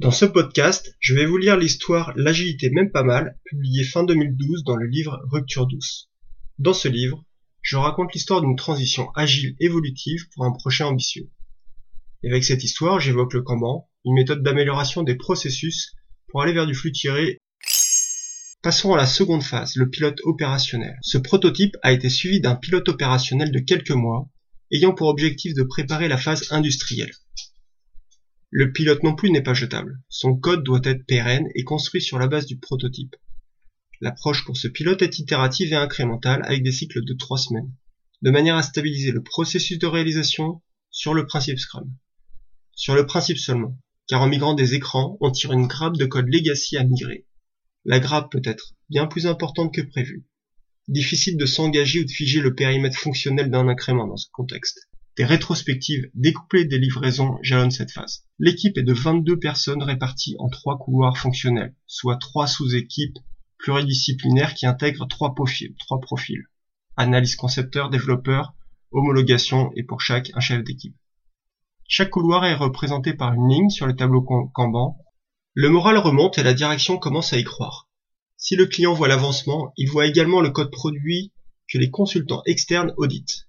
Dans ce podcast, je vais vous lire l'histoire L'agilité même pas mal, publiée fin 2012 dans le livre Rupture douce. Dans ce livre, je raconte l'histoire d'une transition agile évolutive pour un projet ambitieux. Et avec cette histoire, j'évoque le Kanban, une méthode d'amélioration des processus pour aller vers du flux tiré. Passons à la seconde phase, le pilote opérationnel. Ce prototype a été suivi d'un pilote opérationnel de quelques mois, ayant pour objectif de préparer la phase industrielle. Le pilote non plus n'est pas jetable. Son code doit être pérenne et construit sur la base du prototype. L'approche pour ce pilote est itérative et incrémentale avec des cycles de trois semaines, de manière à stabiliser le processus de réalisation sur le principe Scrum. Sur le principe seulement, car en migrant des écrans, on tire une grappe de code legacy à migrer. La grappe peut être bien plus importante que prévu. Difficile de s'engager ou de figer le périmètre fonctionnel d'un incrément dans ce contexte. Des rétrospectives découplées des livraisons jalonnent cette phase. L'équipe est de 22 personnes réparties en trois couloirs fonctionnels, soit trois sous-équipes pluridisciplinaires qui intègrent trois profils. Analyse concepteur, développeur, homologation et pour chaque un chef d'équipe. Chaque couloir est représenté par une ligne sur le tableau Kanban. Le moral remonte et la direction commence à y croire. Si le client voit l'avancement, il voit également le code produit que les consultants externes auditent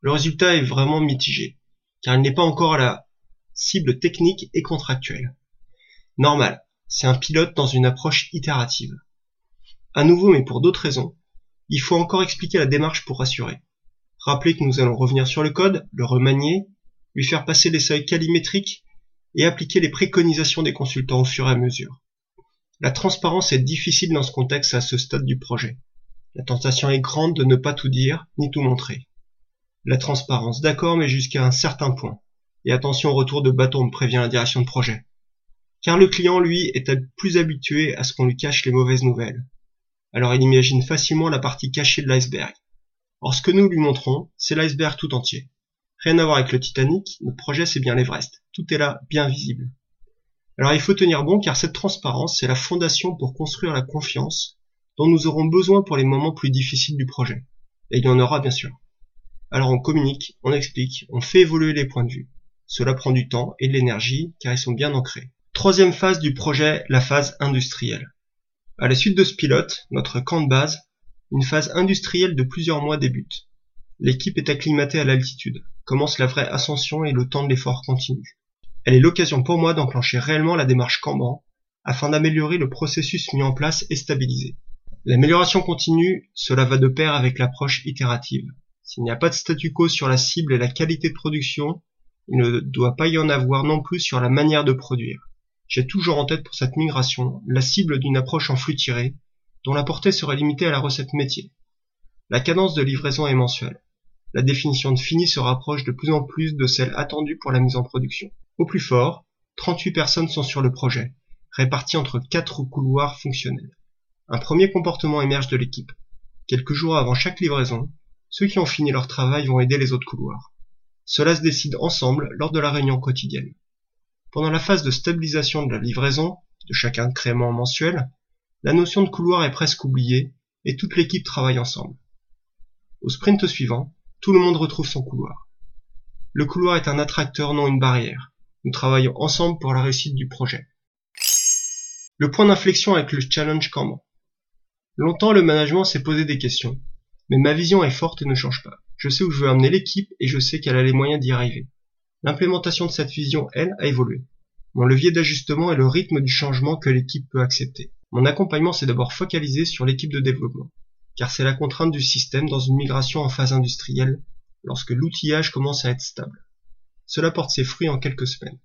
le résultat est vraiment mitigé, car il n'est pas encore à la cible technique et contractuelle. Normal, c'est un pilote dans une approche itérative. À nouveau, mais pour d'autres raisons, il faut encore expliquer la démarche pour rassurer. Rappelez que nous allons revenir sur le code, le remanier, lui faire passer les seuils calimétriques et appliquer les préconisations des consultants au fur et à mesure. La transparence est difficile dans ce contexte à ce stade du projet. La tentation est grande de ne pas tout dire ni tout montrer. La transparence, d'accord, mais jusqu'à un certain point. Et attention au retour de bâton, me prévient la direction de projet. Car le client, lui, est plus habitué à ce qu'on lui cache les mauvaises nouvelles. Alors il imagine facilement la partie cachée de l'iceberg. Or ce que nous lui montrons, c'est l'iceberg tout entier. Rien à voir avec le Titanic, notre projet c'est bien l'Everest. Tout est là, bien visible. Alors il faut tenir bon car cette transparence, c'est la fondation pour construire la confiance dont nous aurons besoin pour les moments plus difficiles du projet. Et il y en aura bien sûr. Alors on communique, on explique, on fait évoluer les points de vue. Cela prend du temps et de l'énergie car ils sont bien ancrés. Troisième phase du projet, la phase industrielle. À la suite de ce pilote, notre camp de base, une phase industrielle de plusieurs mois débute. L'équipe est acclimatée à l'altitude, commence la vraie ascension et le temps de l'effort continue. Elle est l'occasion pour moi d'enclencher réellement la démarche Kanban afin d'améliorer le processus mis en place et stabilisé. L'amélioration continue, cela va de pair avec l'approche itérative. S'il n'y a pas de statu quo sur la cible et la qualité de production, il ne doit pas y en avoir non plus sur la manière de produire. J'ai toujours en tête pour cette migration la cible d'une approche en flux tiré, dont la portée serait limitée à la recette métier. La cadence de livraison est mensuelle. La définition de fini se rapproche de plus en plus de celle attendue pour la mise en production. Au plus fort, 38 personnes sont sur le projet, réparties entre quatre couloirs fonctionnels. Un premier comportement émerge de l'équipe. Quelques jours avant chaque livraison, ceux qui ont fini leur travail vont aider les autres couloirs. Cela se décide ensemble lors de la réunion quotidienne. Pendant la phase de stabilisation de la livraison, de chaque incrément mensuel, la notion de couloir est presque oubliée et toute l'équipe travaille ensemble. Au sprint suivant, tout le monde retrouve son couloir. Le couloir est un attracteur, non une barrière. Nous travaillons ensemble pour la réussite du projet. Le point d'inflexion avec le challenge Kanban. Longtemps, le management s'est posé des questions. Mais ma vision est forte et ne change pas. Je sais où je veux amener l'équipe et je sais qu'elle a les moyens d'y arriver. L'implémentation de cette vision, elle, a évolué. Mon levier d'ajustement est le rythme du changement que l'équipe peut accepter. Mon accompagnement s'est d'abord focalisé sur l'équipe de développement, car c'est la contrainte du système dans une migration en phase industrielle, lorsque l'outillage commence à être stable. Cela porte ses fruits en quelques semaines.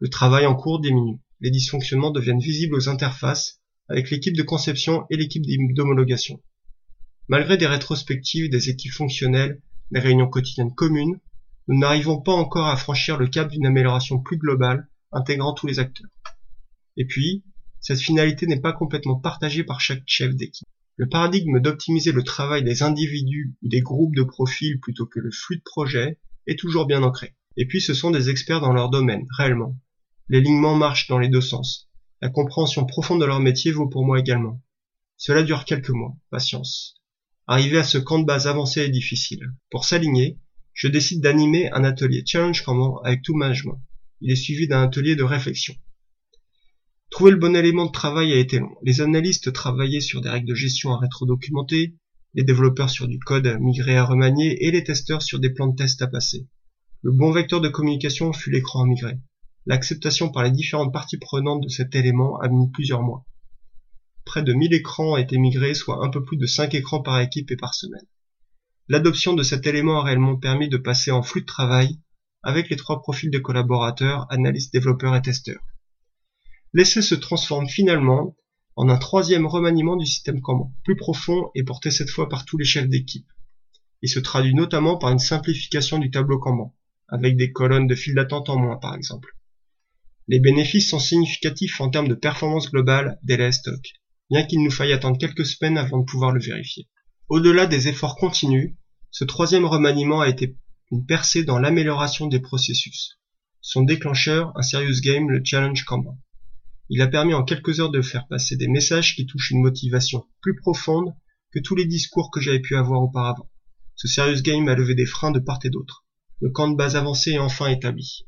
Le travail en cours diminue, les dysfonctionnements deviennent visibles aux interfaces avec l'équipe de conception et l'équipe d'homologation. Malgré des rétrospectives, des équipes fonctionnelles, des réunions quotidiennes communes, nous n'arrivons pas encore à franchir le cap d'une amélioration plus globale, intégrant tous les acteurs. Et puis, cette finalité n'est pas complètement partagée par chaque chef d'équipe. Le paradigme d'optimiser le travail des individus ou des groupes de profils plutôt que le flux de projet est toujours bien ancré. Et puis ce sont des experts dans leur domaine, réellement. L'alignement marche dans les deux sens. La compréhension profonde de leur métier vaut pour moi également. Cela dure quelques mois, patience. Arriver à ce camp de base avancé est difficile. Pour s'aligner, je décide d'animer un atelier challenge Kanban avec tout management. Il est suivi d'un atelier de réflexion. Trouver le bon élément de travail a été long. Les analystes travaillaient sur des règles de gestion à rétro-documenter, les développeurs sur du code à migrer à remanier et les testeurs sur des plans de test à passer. Le bon vecteur de communication fut l'écran à migrer. L'acceptation par les différentes parties prenantes de cet élément a mis plusieurs mois. Près de 1000 écrans ont été migrés, soit un peu plus de 5 écrans par équipe et par semaine. L'adoption de cet élément a réellement permis de passer en flux de travail avec les trois profils de collaborateurs, analystes, développeurs et testeurs. L'essai se transforme finalement en un troisième remaniement du système Kanban, plus profond et porté cette fois par tous les chefs d'équipe. Il se traduit notamment par une simplification du tableau Kanban, avec des colonnes de file d'attente en moins par exemple. Les bénéfices sont significatifs en termes de performance globale, délai stock, bien qu'il nous faille attendre quelques semaines avant de pouvoir le vérifier. Au-delà des efforts continus, ce troisième remaniement a été une percée dans l'amélioration des processus. Son déclencheur, un serious game, le challenge Kanban. Il a permis en quelques heures de faire passer des messages qui touchent une motivation plus profonde que tous les discours que j'avais pu avoir auparavant. Ce serious game a levé des freins de part et d'autre. Le camp de base avancé est enfin établi.